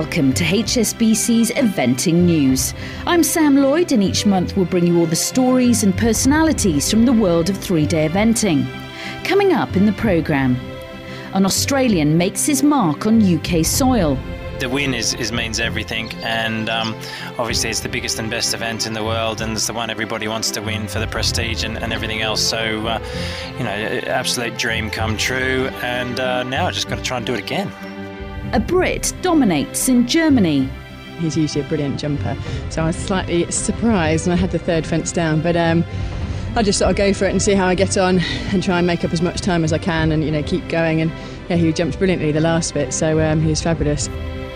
welcome to HSBC's Eventing News. I'm Sam Lloyd, and each month we'll bring you all the stories and personalities from the world of three day eventing. Coming up in the programme, an Australian makes his mark on UK soil. The win is, is means everything, and um, obviously it's the biggest and best event in the world, and it's the one everybody wants to win for the prestige and, and everything else. So, uh, you know, absolute dream come true, and uh, now I just got to try and do it again. A Brit dominates in Germany. He's usually a brilliant jumper, so I was slightly surprised when I had the third fence down, but. Um, I just sort of go for it and see how I get on and try and make up as much time as I can and you know keep going and yeah he jumped brilliantly the last bit so um, he was fabulous.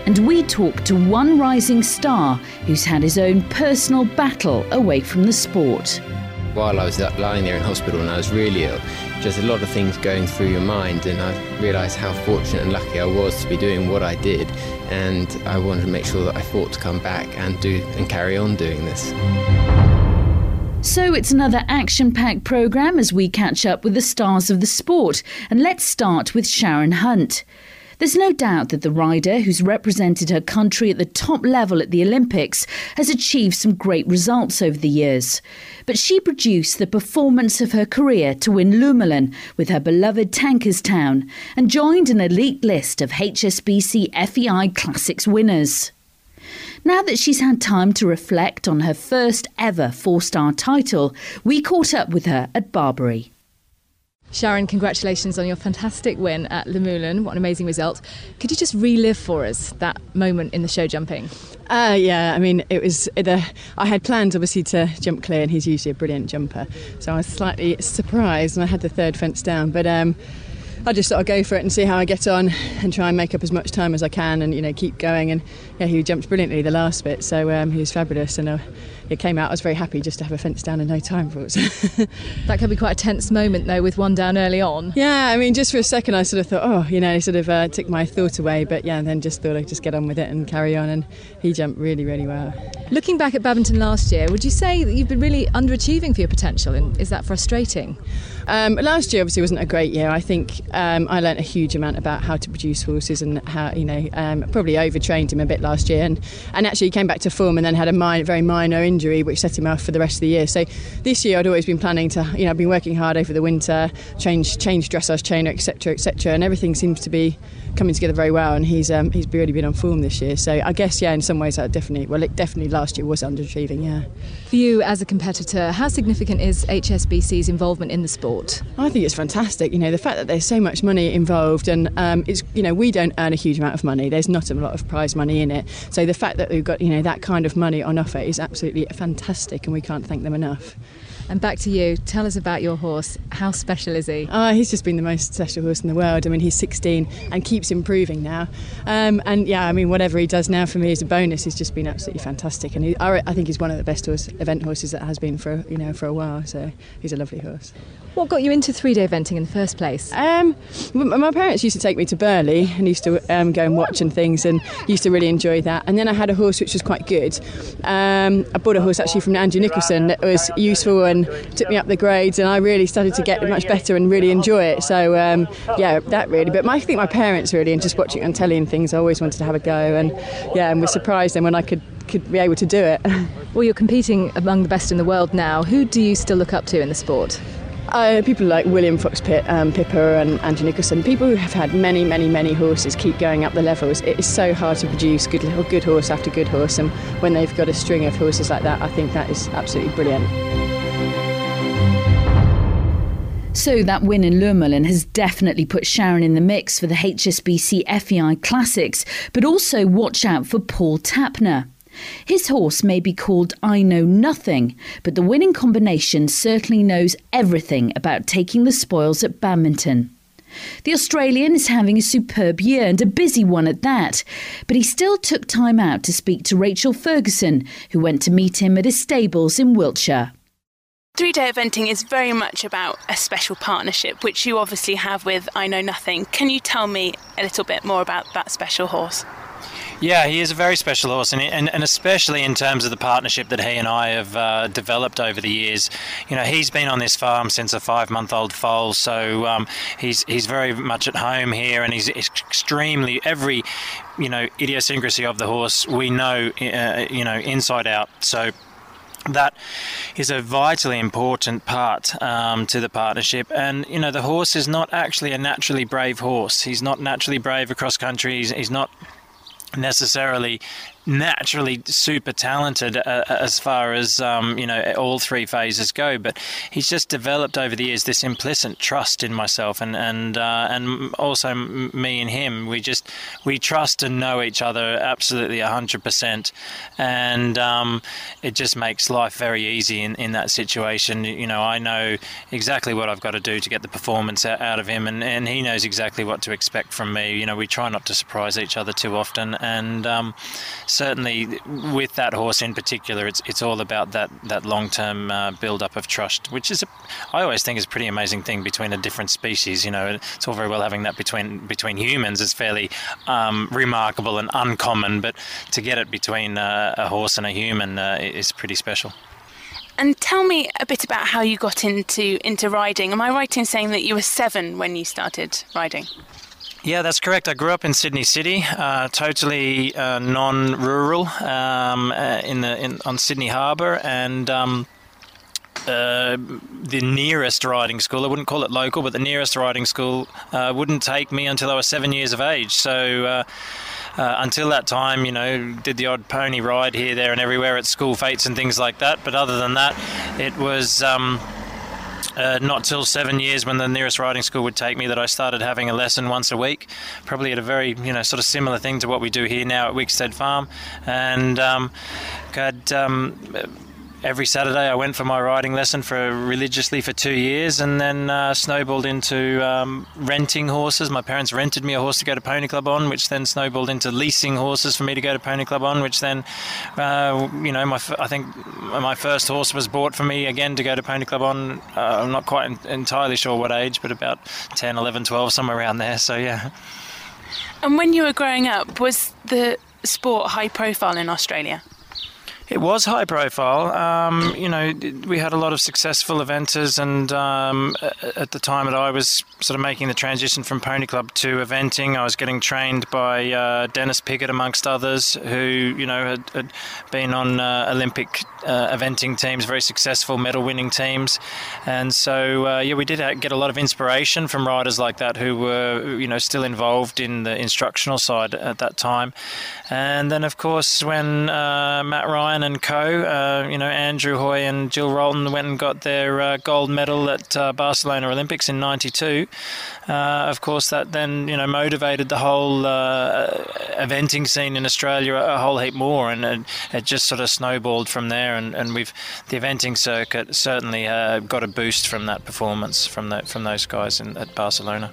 And we talk to one rising star who's had his own personal battle away from the sport. While I was lying there in hospital and I was really ill, just a lot of things going through your mind, and I realised how fortunate and lucky I was to be doing what I did, and I wanted to make sure that I fought to come back and do and carry on doing this. So it's another action packed programme as we catch up with the stars of the sport. And let's start with Sharon Hunt. There's no doubt that the rider, who's represented her country at the top level at the Olympics, has achieved some great results over the years. But she produced the performance of her career to win Luhmühlen with her beloved Tankers Town and joined an elite list of HSBC FEI Classics winners. Now that she's had time to reflect on her first ever four star title, we caught up with her at Barbury. Sharon, congratulations on your fantastic win at Luhmühlen. What an amazing result. Could you just relive for us that moment in the show jumping? Uh, yeah, I mean, it was. The, I had plans obviously to jump clear, and he's usually a brilliant jumper. So I was slightly surprised when I had the third fence down. But um, I just sort of go for it and see how I get on and try and make up as much time as I can and, you know, keep going. And yeah, he jumped brilliantly the last bit. So um, he was fabulous. And uh, it came out. I was very happy just to have a fence down in no time for it. that could be quite a tense moment though, with one down early on. Yeah, I mean, just for a second, I sort of thought, oh, you know, he sort of uh, took my thought away. But yeah, then just thought I'd just get on with it and carry on. And he jumped really, really well. Looking back at Badminton last year, would you say that you've been really underachieving for your potential? And is that frustrating? Um, last year obviously wasn't a great year. I think um, I learnt a huge amount about how to produce horses and how you know um, probably overtrained him a bit last year and, and actually came back to form and then had a minor, very minor injury which set him off for the rest of the year. So this year I'd always been planning to you know I've been working hard over the winter, change change dressage trainer etc etc and everything seems to be coming together very well and he's um, he's really been on form this year. So I guess yeah in some ways that definitely well it definitely last year was underachieving yeah. For you as a competitor, how significant is HSBC's involvement in the sport? I think it's fantastic. You know, the fact that there's so much money involved, and um, it's you know we don't earn a huge amount of money. There's not a lot of prize money in it. So the fact that we've got you know that kind of money on offer is absolutely fantastic, and we can't thank them enough. And back to you. Tell us about your horse. How special is he? Oh, he's just been the most special horse in the world. I mean, he's 16 and keeps improving now. Um, and yeah, I mean, whatever he does now for me is a bonus, he's just been absolutely fantastic. And he, I think he's one of the best horse, event horses that has been for you know for a while. So he's a lovely horse. What got you into three day eventing in the first place? Um, my parents used to take me to Burghley and used to um, go and watch and things and used to really enjoy that. And then I had a horse which was quite good. Um, I bought a horse actually from Andrew Nicholson that was useful and took me up the grades and I really started to get much better and really enjoy it. So um, yeah, that really. But my, I think my parents really and just watching on telly and things, I always wanted to have a go and yeah, and was surprised then when I could could be able to do it. Well, you're competing among the best in the world now. Who do you still look up to in the sport? Uh, people like William Fox-Pitt, um, Pippa, and Andrew Nicholson, people who have had many, many, many horses keep going up the levels. It is so hard to produce good, good horse after good horse, and when they've got a string of horses like that, I think that is absolutely brilliant. So that win in Luhmühlen has definitely put Sharon in the mix for the HSBC FEI Classics, but also watch out for Paul Tapner. His horse may be called I Know Nothing, but the winning combination certainly knows everything about taking the spoils at badminton. The Australian is having a superb year and a busy one at that, but he still took time out to speak to Rachel Ferguson, who went to meet him at his stables in Wiltshire. Three day eventing is very much about a special partnership, which you obviously have with I Know Nothing. Can you tell me a little bit more about that special horse? Yeah, he is a very special horse, and, and, and especially in terms of the partnership that he and I have uh, developed over the years. You know, he's been on this farm since a five-month-old foal, so um, he's he's very much at home here, and he's extremely every you know idiosyncrasy of the horse we know uh, you know inside out. So that is a vitally important part um, to the partnership. And you know, the horse is not actually a naturally brave horse. He's not naturally brave across country. He's, he's not necessarily naturally super talented uh, as far as um, you know all three phases go. But he's just developed over the years this implicit trust in myself and and uh, and also me and him. We just we trust and know each other absolutely hundred percent, and um, it just makes life very easy in, in that situation. You know, I know exactly what I've got to do to get the performance out of him, and, and he knows exactly what to expect from me. You know, we try not to surprise each other too often, and um, certainly with that horse in particular, it's it's all about that that long term uh, build up of trust, which is a, I always think is a pretty amazing thing between a different species. You know, it's all very well having that between between humans is fairly um, remarkable and uncommon, but to get it between uh, a horse and a human uh, is pretty special. And tell me a bit about how you got into into riding. Am I right in saying that you were seven when you started riding? Yeah, that's correct. I grew up in Sydney City, uh, totally uh, non-rural, um, uh, in the in, on Sydney Harbour, and um, uh, the nearest riding school. I wouldn't call it local, but the nearest riding school uh, wouldn't take me until I was seven years of age. So. Uh, until that time, you know, did the odd pony ride here, there, and everywhere at school fetes and things like that. But other than that, it was um, uh, not till seven years when the nearest riding school would take me that I started having a lesson once a week, probably at a very you know sort of similar thing to what we do here now at Wickstead Farm, and um, had. Um, every Saturday I went for my riding lesson for religiously for two years, and then uh, snowballed into um, renting horses. My parents rented me a horse to go to Pony Club on, which then snowballed into leasing horses for me to go to Pony Club on, which then, uh, you know, my I think my first horse was bought for me again to go to Pony Club on. Uh, I'm not quite entirely sure what age, but about 10, 11, 12, somewhere around there. So yeah. And when you were growing up, was the sport high profile in Australia? It was high profile. Um, you know, we had a lot of successful eventers, and um, at the time that I was sort of making the transition from Pony Club to eventing, I was getting trained by uh, Dennis Piggott, amongst others, who you know had, had been on uh, Olympic uh, eventing teams, very successful medal-winning teams, and so uh, yeah, we did get a lot of inspiration from riders like that who were you know still involved in the instructional side at that time, and then of course when uh, Matt Ryan and co. Uh, you know, Andrew Hoy and Gill Rolton went and got their uh, gold medal at uh, Barcelona Olympics in '92. Uh, of course, that then you know motivated the whole uh, eventing scene in Australia a whole heap more, and it, it just sort of snowballed from there. And, and we've the eventing circuit certainly uh, got a boost from that performance from from those guys in, at Barcelona.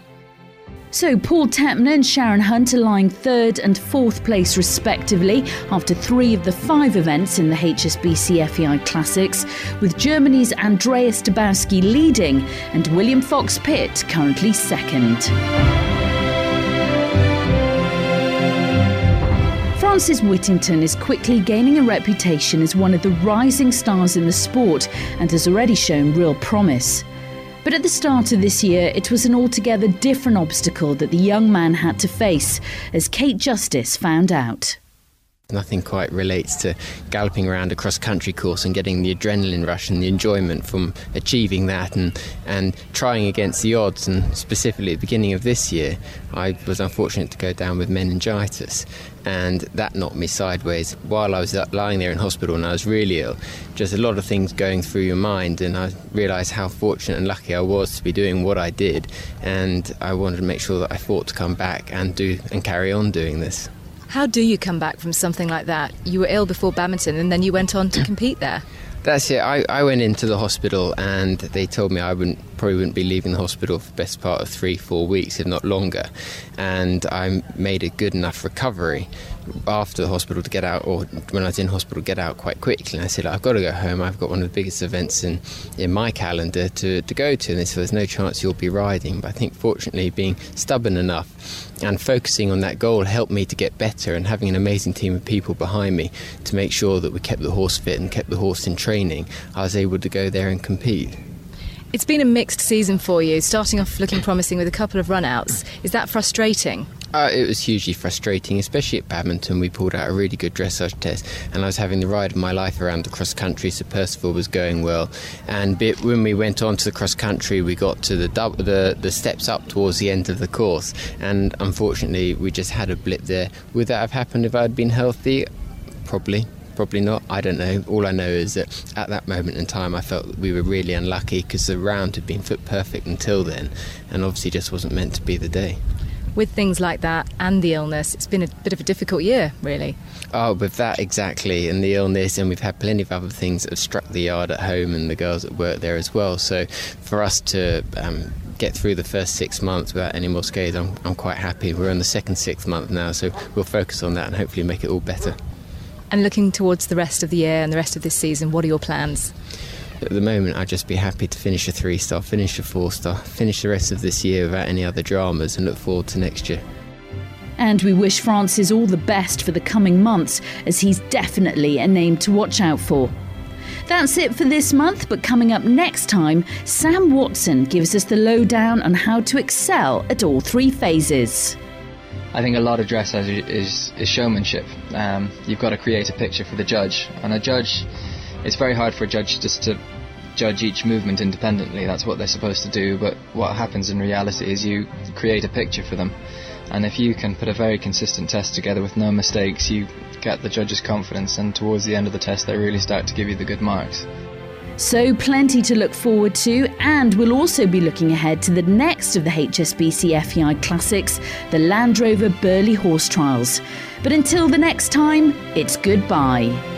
So, Paul Tapner and Sharon Hunt are lying third and fourth place, respectively, after three of the five events in the HSBC FEI Classics, with Germany's Andreas Dibowski leading and William Fox Pitt currently second. Francis Whittington is quickly gaining a reputation as one of the rising stars in the sport and has already shown real promise. But at the start of this year, it was an altogether different obstacle that the young man had to face, as Kate Justice found out. Nothing quite relates to galloping around a cross country course and getting the adrenaline rush and the enjoyment from achieving that and, and trying against the odds. And specifically at the beginning of this year, I was unfortunate to go down with meningitis and that knocked me sideways while I was lying there in hospital and I was really ill. Just a lot of things going through your mind, and I realised how fortunate and lucky I was to be doing what I did, and I wanted to make sure that I fought to come back and do and carry on doing this. How do you come back from something like that? You were ill before badminton, and then you went on to compete there. That's it. I, I went into the hospital and they told me I wouldn't probably wouldn't be leaving the hospital for the best part of three, four weeks, if not longer. And I made a good enough recovery after the hospital to get out, or when I was in hospital, get out quite quickly. And I said, I've got to go home. I've got one of the biggest events in, in my calendar to, to go to. And they said, There's no chance you'll be riding. But I think, fortunately, being stubborn enough and focusing on that goal helped me to get better. And having an amazing team of people behind me to make sure that we kept the horse fit and kept the horse in training, I was able to go there and compete. It's been a mixed season for you, starting off looking promising with a couple of runouts. Is that frustrating? Uh, it was hugely frustrating, especially at Badminton. We pulled out a really good dressage test, and I was having the ride of my life around the cross country, so Percival was going well. And bit, when we went on to the cross country, we got to the, the the steps up towards the end of the course, and unfortunately, we just had a blip there. Would that have happened if I'd been healthy? Probably probably not. I don't know. All I know is that at that moment in time, I felt that we were really unlucky because the round had been foot perfect until then, and obviously just wasn't meant to be the day. With things like that and the illness, it's been a bit of a difficult year, really. Oh, with that exactly, and the illness, and we've had plenty of other things that have struck the yard at home and the girls that work there as well. So for us to um, get through the first six months without any more scares, I'm, I'm quite happy. We're in the second sixth month now, so we'll focus on that and hopefully make it all better. And looking towards the rest of the year and the rest of this season, what are your plans? At the moment, I'd just be happy to finish a three star, finish a four star, finish the rest of this year without any other dramas, and look forward to next year. And we wish Francis all the best for the coming months, as he's definitely a name to watch out for. That's it for this month, but coming up next time, Sam Watson gives us the lowdown on how to excel at all three phases. I think a lot of dressage is, is showmanship. Um, you've got to create a picture for the judge, and a judge, it's very hard for a judge just to judge each movement independently. That's what they're supposed to do. But what happens in reality is you create a picture for them, and if you can put a very consistent test together with no mistakes, you get the judge's confidence, and towards the end of the test, they really start to give you the good marks. So, plenty to look forward to, and we'll also be looking ahead to the next of the HSBC FEI Classics, the Land Rover Burghley Horse Trials. But until the next time, it's goodbye.